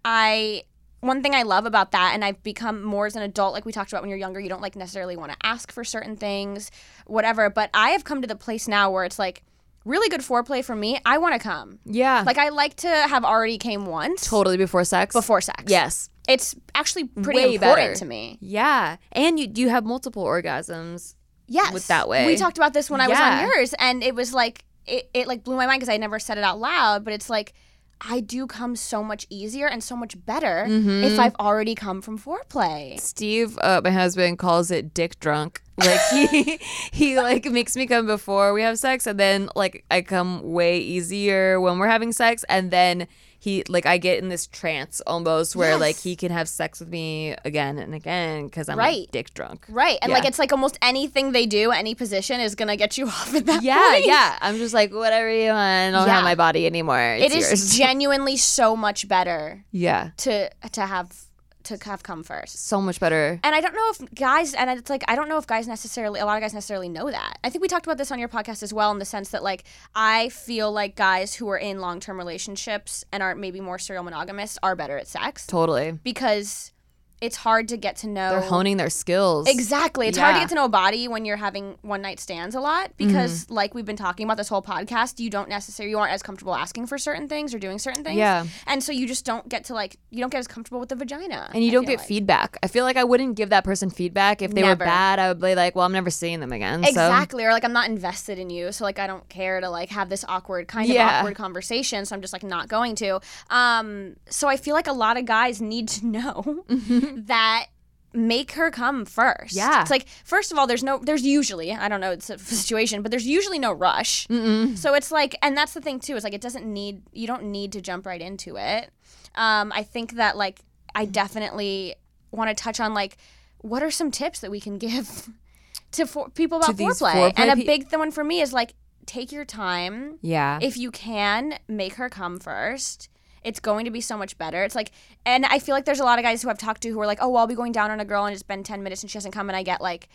S1: I one thing I love about that, and I've become more as an adult, like we talked about when you're younger, you don't like necessarily want to ask for certain things, whatever. But I have come to the place now where it's like really good foreplay for me. I want to come.
S2: yeah.
S1: Like I like to have already came once
S2: totally before sex?
S1: before sex.
S2: Yes.
S1: it's actually pretty
S2: Way
S1: important
S2: better.
S1: to me.
S2: Yeah. And you you have multiple orgasms.
S1: Yes,
S2: with that way.
S1: We talked about this when I was on yours, and it was like it, it like blew my mind because I never said it out loud. But it's like I do come so much easier and so much better
S2: Mm-hmm.
S1: if I've already come from foreplay.
S2: Steve, uh, my husband, calls it dick drunk. Like he *laughs* he like makes me come before we have sex, and then like I come way easier when we're having sex, and then he like I get in this trance almost where like he can have sex with me again and again because I'm
S1: Right.
S2: like dick drunk.
S1: Right, and
S2: Yeah.
S1: like it's like almost anything they do, any position is gonna get you *laughs* off at that
S2: Yeah,
S1: point.
S2: yeah. I'm just like whatever you want. I don't
S1: Yeah.
S2: have my body anymore. It's
S1: It is *laughs* genuinely so much better
S2: yeah,
S1: to to have to have come first.
S2: so much better.
S1: And I don't know if guys, and it's like, I don't know if guys necessarily, a lot of guys necessarily know that. I think we talked about this on your podcast as well, in the sense that, like, I feel like guys who are in long term relationships and are maybe more serial monogamous are better at sex
S2: Totally.
S1: because it's hard to get to know.
S2: They're honing their skills.
S1: Exactly. It's hard to get to know a body when you're having one night stands a lot because,
S2: Mm-hmm.
S1: like we've been talking about this whole podcast, you don't necessarily, you aren't as comfortable asking for certain things or doing certain things.
S2: Yeah.
S1: And so you just don't get to, like, you don't get as comfortable with the vagina.
S2: And you
S1: I
S2: don't get
S1: like.
S2: feedback. I feel like I wouldn't give that person feedback if they
S1: Never.
S2: were bad. I would be like, well, I'm never seeing them again. So
S1: Exactly. Or like I'm not invested in you, so like I don't care to like have this awkward kind of awkward conversation, so I'm just like not going to. Um so I feel like a lot of guys need to *laughs* know that make her come first.
S2: Yeah.
S1: It's like first of all there's no there's usually, I don't know it's a *laughs* situation, but there's usually no rush. So it's like and that's the thing too, is like it doesn't need you don't need to jump right into it. Um I think that like I definitely want to touch on like what are some tips that we can give *laughs* to for- people about
S2: these
S1: foreplay.
S2: foreplay
S1: And a big th- one for me is like take your time.
S2: yeah.
S1: If you can, make her come first. It's going to be so much better. It's like, and I feel like there's a lot of guys who I've talked to who are like, oh, well, I'll be going down on a girl and it's been 10 minutes and she hasn't come. And I get like,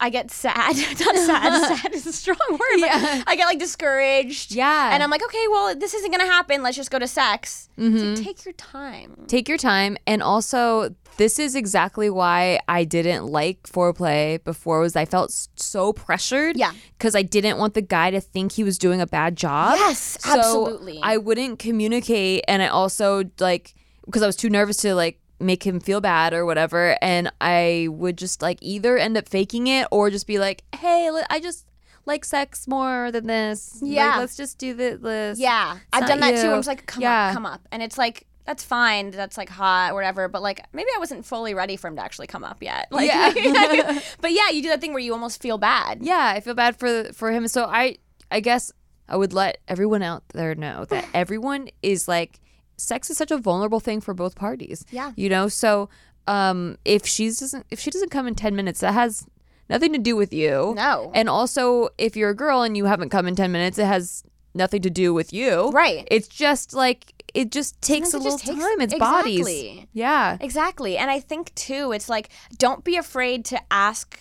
S1: I get sad. *laughs* Not sad. *laughs* sad is a strong word.
S2: Yeah.
S1: I get like discouraged.
S2: Yeah.
S1: And I'm like, okay, well, this isn't going to happen. Let's just go to sex.
S2: Mm-hmm.
S1: like, take your time.
S2: Take your time. And also, this is exactly why I didn't like foreplay before was I felt so pressured.
S1: Yeah.
S2: Because I didn't want the guy to think he was doing a bad job.
S1: Yes,
S2: So
S1: absolutely.
S2: I wouldn't communicate. And I also, like, because I was too nervous to, like, make him feel bad or whatever. And I would just, like, either end up faking it or just be like, hey, I just like sex more than this. Like,
S1: Yeah.
S2: let's just do thi- this.
S1: Yeah, I've done that too. I'm just like, come
S2: Yeah.
S1: up, come up, and it's like that's fine. That's like hot, or whatever. But like maybe I wasn't fully ready for him to actually come up yet. *laughs* Like,
S2: Yeah. *laughs* *laughs*
S1: but yeah, you do that thing where you almost feel bad.
S2: yeah, I feel bad for for him. So I I guess I would let everyone out there know that everyone is like sex is such a vulnerable thing for both parties.
S1: Yeah.
S2: You know, so um if she's doesn't if she doesn't come in 10 minutes that has nothing to do with you.
S1: No.
S2: And also if you're a girl and you haven't come in 10 minutes it has nothing to do with you.
S1: Right.
S2: It's just like it just takes
S1: Sometimes
S2: a little
S1: takes-
S2: time. It's bodies. Yeah.
S1: Exactly. And I think too, it's like don't be afraid to ask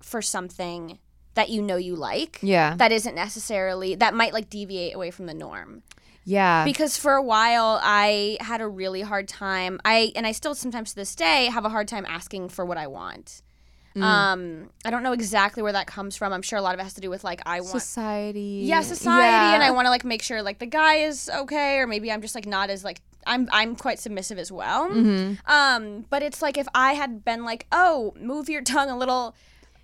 S1: for something that you know you like.
S2: Yeah.
S1: That isn't necessarily that might like deviate away from the norm.
S2: Yeah.
S1: because for a while I had a really hard time. I and I still sometimes to this day have a hard time asking for what I want.
S2: Mm.
S1: Um, I don't know exactly where that comes from. I'm sure a lot of it has to do with like I want
S2: society.
S1: yeah society,
S2: Yeah.
S1: and I want to like make sure like the guy is okay, or maybe I'm just like not as like I'm I'm quite submissive as well.
S2: Mm-hmm.
S1: Um, but it's like if I had been like, oh, move your tongue a little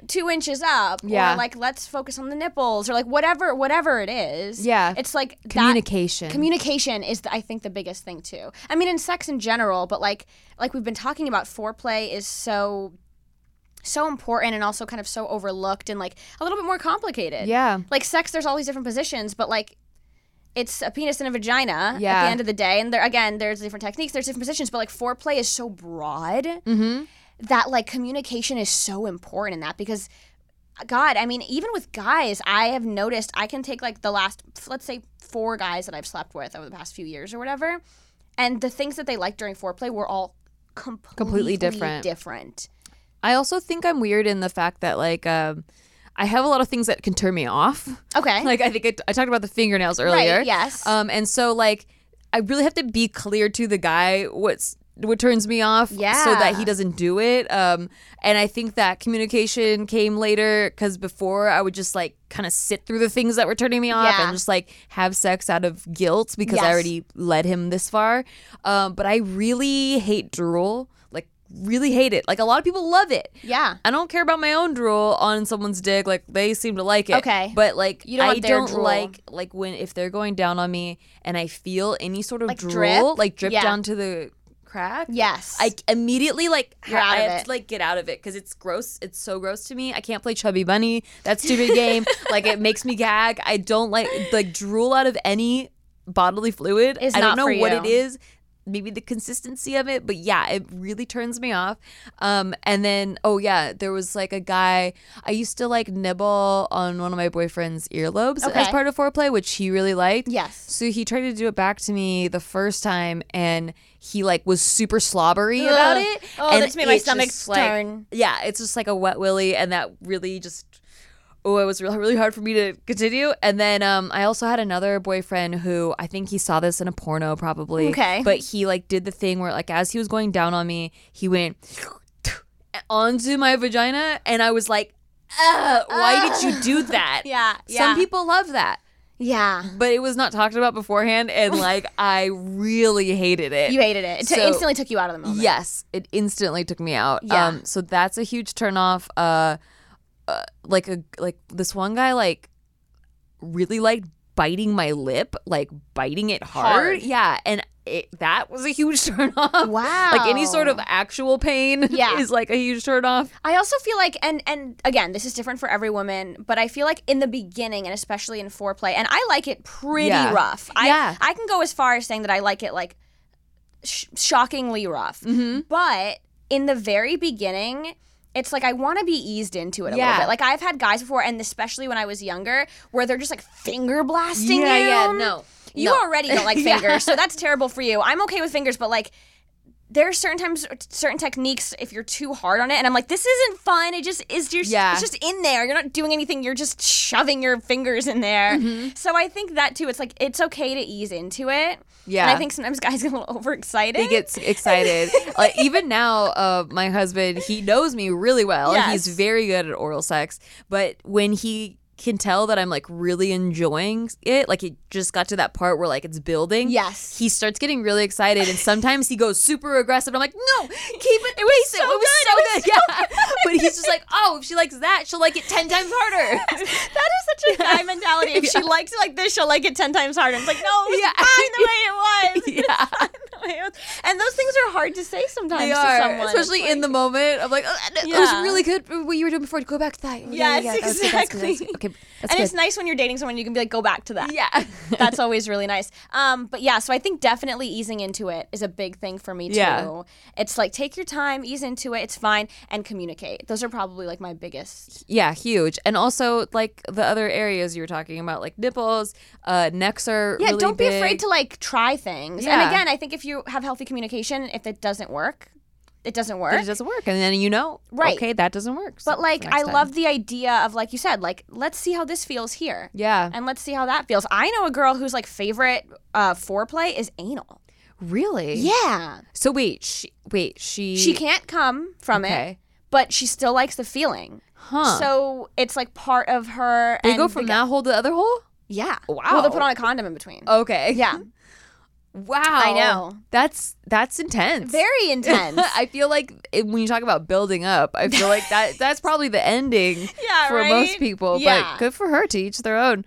S1: two inches up,
S2: Yeah.
S1: or like let's focus on the nipples, or like whatever whatever it is.
S2: Yeah.
S1: it's like that-
S2: communication.
S1: communication is the, i think the biggest thing too i mean in sex in general but like like we've been talking about foreplay is so so important and also kind of so overlooked and like a little bit more complicated.
S2: Yeah.
S1: Like sex, there's all these different positions, but like it's a penis and a vagina at the end of the day. And there again, there's different techniques, there's different positions, but like foreplay is so broad
S2: Mm-hmm.
S1: That like communication is so important in that because God, I mean, even with guys, I have noticed I can take like the last, let's say, four guys that I've slept with over the past few years or whatever, and the things that they liked during foreplay were all completely,
S2: different.
S1: Different.
S2: I also think I'm weird in the fact that like um, I have a lot of things that can turn me off.
S1: Okay. *laughs*
S2: Like I think I, I talked about the fingernails earlier.
S1: Right, yes.
S2: Um, and so like I really have to be clear to the guy what's what turns me off, yeah. so that he doesn't do it. Um, and I think that communication came later because before I would just like kind of sit through the things that were turning me off
S1: Yeah.
S2: and just like have sex out of guilt because I already led him this far. Um, but I really hate drool. Like really hate it. Like a lot of people love it.
S1: yeah.
S2: I don't care about my own drool on someone's dick. Like they seem to like it.
S1: Okay.
S2: But like
S1: You don't
S2: I don't
S1: drool.
S2: like like when if they're going down on me and I feel any sort of
S1: Like
S2: drool
S1: drip?
S2: like drip
S1: Yeah.
S2: down to the crack.
S1: Yes.
S2: I immediately like
S1: You're
S2: I have
S1: it.
S2: to like get out of it because it's gross. It's so gross to me. I can't play Chubby Bunny. That stupid game. *laughs* Like it makes me gag. I don't like like drool out of any bodily fluid.
S1: Is
S2: I don't know what it is. Maybe the consistency of it, but yeah, it really turns me off. Um, and then oh yeah, there was like a guy I used to like nibble on one of my boyfriend's earlobes as
S1: Okay.
S2: part of foreplay, which he really liked.
S1: Yes.
S2: So he tried to do it back to me the first time, and he like was super slobbery about it.
S1: Oh,
S2: and
S1: that's made my stomach
S2: just, like-
S1: turn.
S2: yeah, it's just like a wet willy, and that really just oh, it was really really hard for me to continue. And then um, I also had another boyfriend who I think he saw this in a porno probably.
S1: Okay.
S2: but he like did the thing where like as he was going down on me, he went *sniffs* onto my vagina, and I was like. Ugh, why did you do *laughs* that?
S1: Yeah,
S2: Some
S1: yeah.
S2: people love that
S1: Yeah.
S2: but it was not talked about beforehand and like *laughs* i really hated it
S1: You hated it. It t- instantly took you out of the moment.
S2: yes it instantly took me out
S1: Yeah.
S2: um so that's a huge turnoff uh, uh like a like this one guy like really liked biting my lip like biting it hard,
S1: Hard.
S2: yeah and it, that was a huge *laughs* turn off
S1: Wow.
S2: like any sort of actual pain *laughs*
S1: Yeah.
S2: is like a huge turn off
S1: I also feel like, and and again, this is different for every woman, but I feel like in the beginning, and especially in foreplay, and I like it pretty
S2: Yeah.
S1: rough. I,
S2: Yeah.
S1: I can go as far as saying that I like it like sh- shockingly rough.
S2: Mm-hmm.
S1: But in the very beginning. It's like I want to be eased into it a
S2: Yeah.
S1: little bit. Like I've had guys before, and especially when I was younger, where they're just like finger blasting
S2: yeah
S1: you.
S2: yeah no
S1: You
S2: No.
S1: already don't like *laughs*
S2: Yeah.
S1: fingers, so that's terrible for you. I'm okay with fingers, but like there are certain times, certain techniques. If you're too hard on it, and I'm like, this isn't fun. It just is. You're,
S2: Yeah.
S1: It's just in there. You're not doing anything. You're just shoving your fingers in there.
S2: Mm-hmm.
S1: So I think that too. It's like it's okay to ease into it.
S2: Yeah.
S1: And I think sometimes guys *laughs* get a little overexcited.
S2: he gets excited. *laughs* like even now, uh, my husband he knows me really well. and He's very good at oral sex, but when he can tell that I'm like really enjoying it, like it just got to that part where like it's building.
S1: Yes.
S2: he starts getting really excited, and sometimes he goes super aggressive. I'm like, no, keep it. It was
S1: so
S2: it was
S1: good,
S2: so
S1: it was
S2: good. yeah, *laughs* but he's just like, oh, if she likes that, she'll like it ten times harder. *laughs*
S1: that is such a guy mentality. If she likes it like this, she'll like it ten times harder. It's like no, it was
S2: Yeah.
S1: fine the way it was. *laughs*
S2: Yeah.
S1: Way it was. And those things are hard to say sometimes
S2: They
S1: to
S2: are,
S1: someone,
S2: especially
S1: It's
S2: in the moment. I'm like, "Oh, it was really good what you were doing before. Go back to that.
S1: Yes,
S2: yeah, good, good,
S1: exactly.
S2: Okay,
S1: and
S2: good.
S1: it's nice when you're dating someone you can be like, go back to that.
S2: Yeah. *laughs*
S1: That's always really nice. Um, but yeah, so I think definitely easing into it is a big thing for me too.
S2: Yeah.
S1: It's like take your time, ease into it, it's fine, and communicate. Those are probably like my biggest.
S2: yeah, huge. And also like the other areas you were talking about, like nipples, uh, necks are
S1: Yeah,
S2: really
S1: don't be
S2: big.
S1: afraid to like try things.
S2: Yeah.
S1: And again, I think if you have healthy communication, if it doesn't work, it doesn't work.
S2: But it doesn't work, and then you know,
S1: Right.
S2: Okay, that doesn't work. So
S1: but like, I
S2: time.
S1: love the idea of like you said, like let's see how this feels here.
S2: Yeah,
S1: And let's see how that feels. I know a girl whose like favorite uh, foreplay is anal.
S2: really.
S1: Yeah.
S2: So wait, she wait, she
S1: She can't come from it, but she still likes the feeling.
S2: Huh.
S1: So it's like part of her.
S2: they
S1: and
S2: go from
S1: guy-
S2: that hole to the other hole.
S1: Yeah.
S2: Wow.
S1: Well, they put on a condom in between.
S2: Okay.
S1: Yeah. *laughs*
S2: Wow.
S1: I know.
S2: That's that's intense.
S1: Very *laughs* intense.
S2: I feel like it, when you talk about building up, I feel like that *laughs* that's probably the ending
S1: Yeah,
S2: for most people.
S1: Yeah.
S2: But good for her to each their own.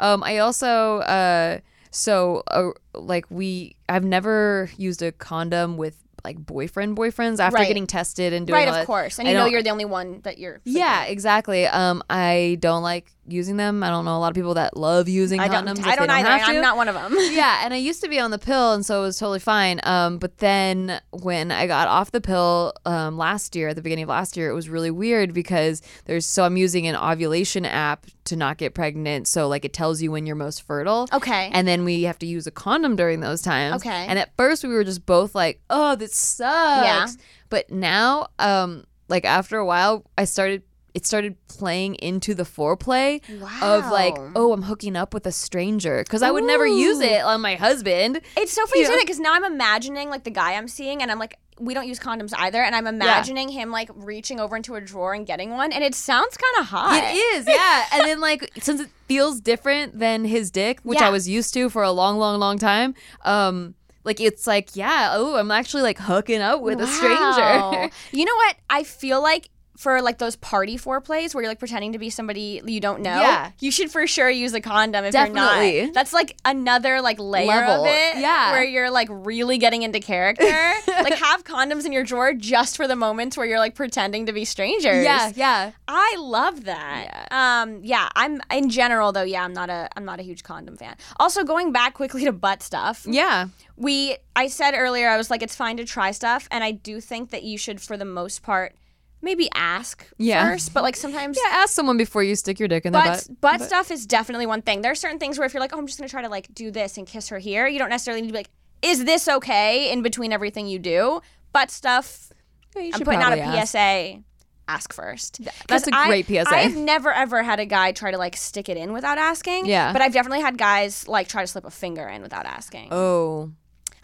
S2: Um, I also uh, so uh, like we I've never used a condom with like boyfriend boyfriends after
S1: Right.
S2: getting tested and doing
S1: right, of course. And
S2: I
S1: you know you're the only one that you're.
S2: Yeah, exactly. Um, I don't like using them. I don't know a lot of people that love using.
S1: I don't.
S2: condoms.
S1: I don't
S2: they
S1: either.
S2: have
S1: and
S2: to.
S1: I'm not one of them. *laughs*
S2: yeah, and I used to be on the pill, and so it was totally fine. Um, but then when I got off the pill um, last year, at the beginning of last year, it was really weird because there's so I'm using an ovulation app to not get pregnant. So like it tells you when you're most fertile.
S1: Okay.
S2: And then we have to use a condom during those times.
S1: Okay.
S2: And at first we were just both like, "Oh, this sucks."
S1: Yeah.
S2: But now, um, like after a while, I started. It started playing into the foreplay of like, oh, I'm hooking up with a stranger because I would never use it on my husband.
S1: It's so funny you
S2: Yeah.
S1: that because now I'm imagining like the guy I'm seeing, and I'm like, we don't use condoms either, and I'm imagining him like reaching over into a drawer and getting one, and it sounds kind of hot.
S2: It is, *laughs* yeah. and then like since it feels different than his dick, which
S1: Yeah.
S2: I was used to for a long, long, long time, um, like it's like, yeah, oh, I'm actually like hooking up with a stranger. *laughs*
S1: you know what? I feel like for like those party foreplays where you're like pretending to be somebody you don't know,
S2: Yeah.
S1: you should for sure use a condom if you're
S2: Definitely.
S1: not. That's like another like layer
S2: Level.
S1: of it.
S2: Yeah.
S1: Where you're like really getting into character. *laughs* like have condoms in your drawer just for the moments where you're like pretending to be strangers.
S2: yeah, yeah.
S1: I love that. Um, yeah, I'm in general though. Yeah, I'm not a I'm not a huge condom fan. Also, going back quickly to butt stuff,
S2: Yeah.
S1: we I said earlier I was like it's fine to try stuff, and I do think that you should for the most part maybe ask
S2: Yeah.
S1: first, but like sometimes.
S2: Yeah, ask someone before you stick your dick in their
S1: Butt,
S2: butt.
S1: butt stuff is definitely one thing. There are certain things where if you're like, oh, I'm just gonna try to like do this and kiss her here, you don't necessarily need to be like, is this okay in between everything you do? Butt stuff,
S2: Yeah, you
S1: I'm putting out a
S2: ask.
S1: PSA. Ask first.
S2: That's a great PSA.
S1: I've never ever had a guy try to like stick it in without asking.
S2: Yeah.
S1: But I've definitely had guys like try to slip a finger in without asking.
S2: Oh.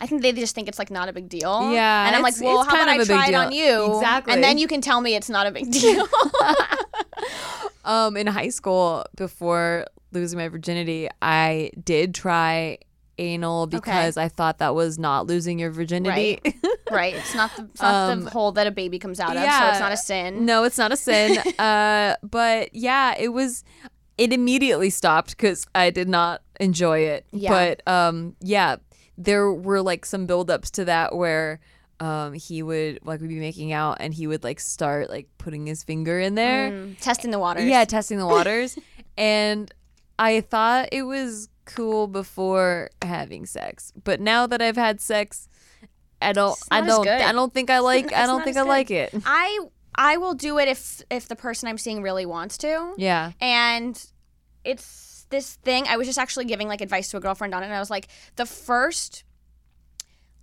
S1: I think they just think it's like not a big deal.
S2: Yeah,
S1: And I'm like, well, how about I try it on you?
S2: Exactly.
S1: And then you can tell me it's not a big deal. *laughs* *laughs*
S2: Um, in high school, before losing my virginity, I did try anal because I thought that was not losing your virginity.
S1: right. *laughs* right. It's not the, it's not
S2: Um,
S1: the hole that a baby comes out of, so it's not a sin.
S2: no, it's not a sin. uh, but yeah, it was. It immediately stopped because I did not enjoy it.
S1: Yeah.
S2: But um, yeah, there were like some buildups to that where. Um, he would like we'd be making out and he would like start like putting his finger in there.
S1: Mm, testing the waters.
S2: Yeah, *laughs* testing the waters. and I thought it was cool before having sex, but now that I've had sex, I don't. I don't. I don't think I like. *laughs* I don't think I
S1: good.
S2: like it.
S1: I I will do it if if the person I'm seeing really wants to.
S2: Yeah.
S1: And it's this thing. I was just actually giving like advice to a girlfriend on it, and I was like, the first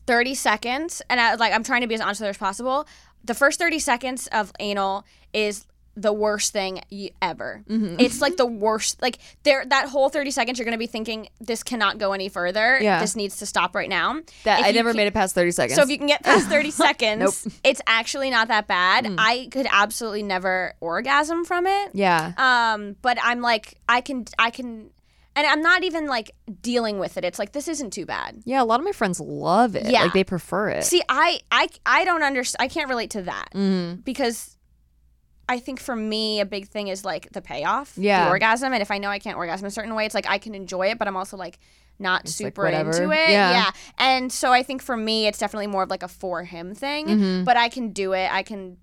S1: 30 seconds, and I like, I'm trying to be as honest with her as possible. The first 30 seconds of anal is the worst thing you, ever.
S2: Mm-hmm.
S1: It's like the worst. Like there, that whole 30 seconds, you're gonna be thinking this cannot go any further.
S2: Yeah.
S1: This needs to stop right now.
S2: That
S1: If
S2: I never
S1: can-
S2: made it past thirty seconds.
S1: so if you can get past 30 *laughs* seconds,
S2: Nope. Mm.
S1: it's actually not that bad. I could absolutely never orgasm from it.
S2: yeah.
S1: Um, but I'm like, I can, I can, and I'm not even like dealing with it. It's like this isn't too bad.
S2: Yeah, a lot of my friends love it.
S1: Yeah.
S2: Like they prefer it.
S1: See, I, I, I don't understand. I can't relate to that
S2: Mhm.
S1: because I think for me a big thing is like the payoff,
S2: Yeah.
S1: the orgasm. And if I know I can't orgasm a certain way, it's like I can enjoy it, but I'm also like not
S2: like,
S1: super
S2: whatever.
S1: into it.
S2: Yeah.
S1: yeah. And so I think for me, it's definitely more of like a for him thing.
S2: Mhm.
S1: But I can do it. I can,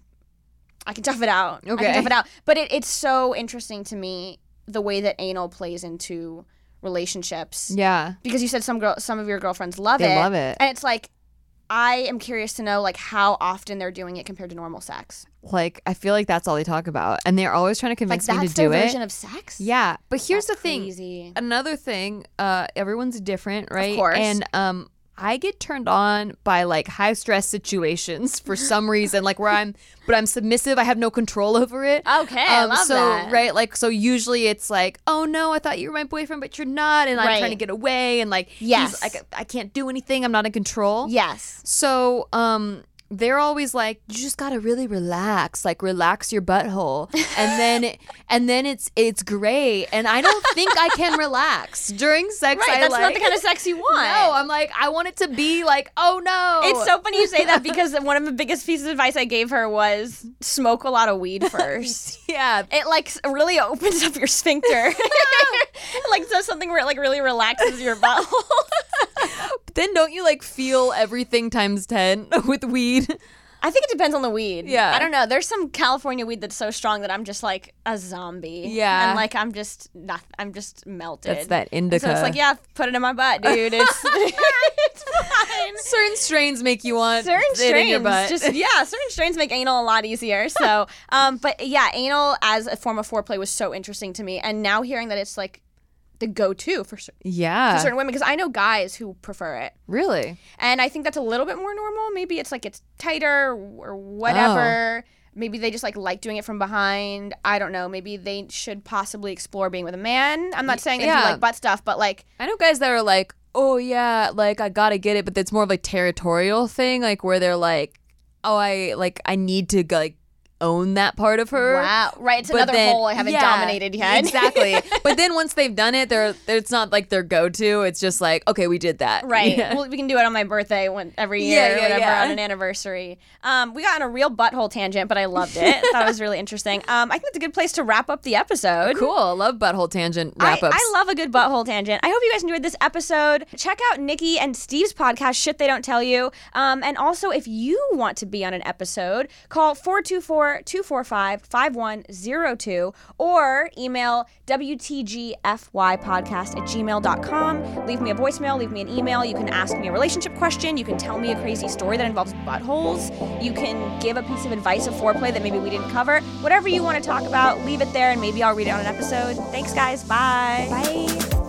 S1: I can tough it out. I
S2: Okay.
S1: can tough it out. But it, it's so interesting to me the way that anal plays into relationships
S2: Yeah.
S1: because you said some girl, some of your girlfriends love
S2: They
S1: it.
S2: love it.
S1: and it's like. I am curious to know like how often they're doing it compared to normal sex.
S2: Like I feel like that's all they talk about, and they're always trying to
S1: Like
S2: convince me to do it.
S1: version of sex.
S2: yeah, but here's
S1: That's
S2: the thing.
S1: crazy.
S2: another thing uh everyone's different right Of
S1: course.
S2: and um i get turned on by like high stress situations for some reason like where i'm but i'm submissive i have no control over it
S1: Okay, I love
S2: so
S1: that.
S2: right like so usually it's like oh no i thought you were my boyfriend but you're not and i'm trying to get away and like he's-
S1: Yes.
S2: like I can't do anything i'm not in control
S1: Yes.
S2: so, um, they're always like, you just gotta really relax, like relax your butthole, and then, *laughs* and then it's it's great. And I don't think I can *laughs* relax during sex.
S1: Right.
S2: I
S1: that's
S2: like,
S1: not the kind of sex you want.
S2: No, I'm like, I want it to be like, oh no,
S1: It's so funny you say that because one of the biggest pieces of advice I gave her was smoke a lot of weed *laughs* first.
S2: yeah.
S1: it like really opens up your sphincter. like does something where it like really relaxes your butthole. *laughs*
S2: then don't you like feel everything times 10 *laughs* with weed?
S1: I think it depends on the weed.
S2: Yeah.
S1: I don't know. There's some California weed that's so strong that I'm just like a zombie.
S2: Yeah.
S1: And like I'm just not. I'm just melted.
S2: That's that
S1: And So it's like yeah, put it in my butt, dude. It's *laughs* it's fine.
S2: Certain strains make you want
S1: certain
S2: it in
S1: strains
S2: your butt.
S1: just yeah certain strains make anal a lot easier so um but yeah anal as a form of foreplay was so interesting to me and now hearing that it's like the go-to for, cer-
S2: yeah.
S1: for certain women because i know guys who prefer it
S2: really?
S1: and i think that's a little bit more normal maybe it's like it's tighter or whatever
S2: Oh.
S1: maybe they just like like doing it from behind i don't know maybe they should possibly explore being with a man i'm not saying that
S2: yeah.
S1: you like butt stuff but like
S2: I know guys that are like, "Oh yeah, like I got to get it," but it's more of like territorial thing like where they're like, "Oh, I like I need to like own that part of her."
S1: wow right it's
S2: But
S1: another
S2: then-
S1: hole i haven't
S2: yeah,
S1: dominated yet
S2: Exactly. *laughs* but then once they've done it, they're it's not like their go-to. It's just like, okay, we did that.
S1: Right. *laughs*
S2: Yeah.
S1: Well, we can do it on my birthday when every year
S2: Yeah,
S1: or
S2: yeah,
S1: whatever
S2: yeah.
S1: on an anniversary. Um, we got on a real butthole tangent, but I loved it. Thought it was really interesting. Um, I think it's a good place to wrap up the episode.
S2: Cool. I love butthole tangent
S1: I,
S2: wrap ups.
S1: I love a good butthole tangent. I hope you guys enjoyed this episode. Check out Nikki and Steve's podcast, Shit They Don't Tell You. Um, and also, if you want to be on an episode, call 424 245 5102 or email WTGFYpodcast at gmail.com. Leave me a voicemail, leave me an email. You can ask me a relationship question. You can tell me a crazy story that involves buttholes. You can give a piece of advice of foreplay that maybe we didn't cover. Whatever you want to talk about, leave it there and maybe I'll read it on an episode. Thanks, guys. Bye. Bye.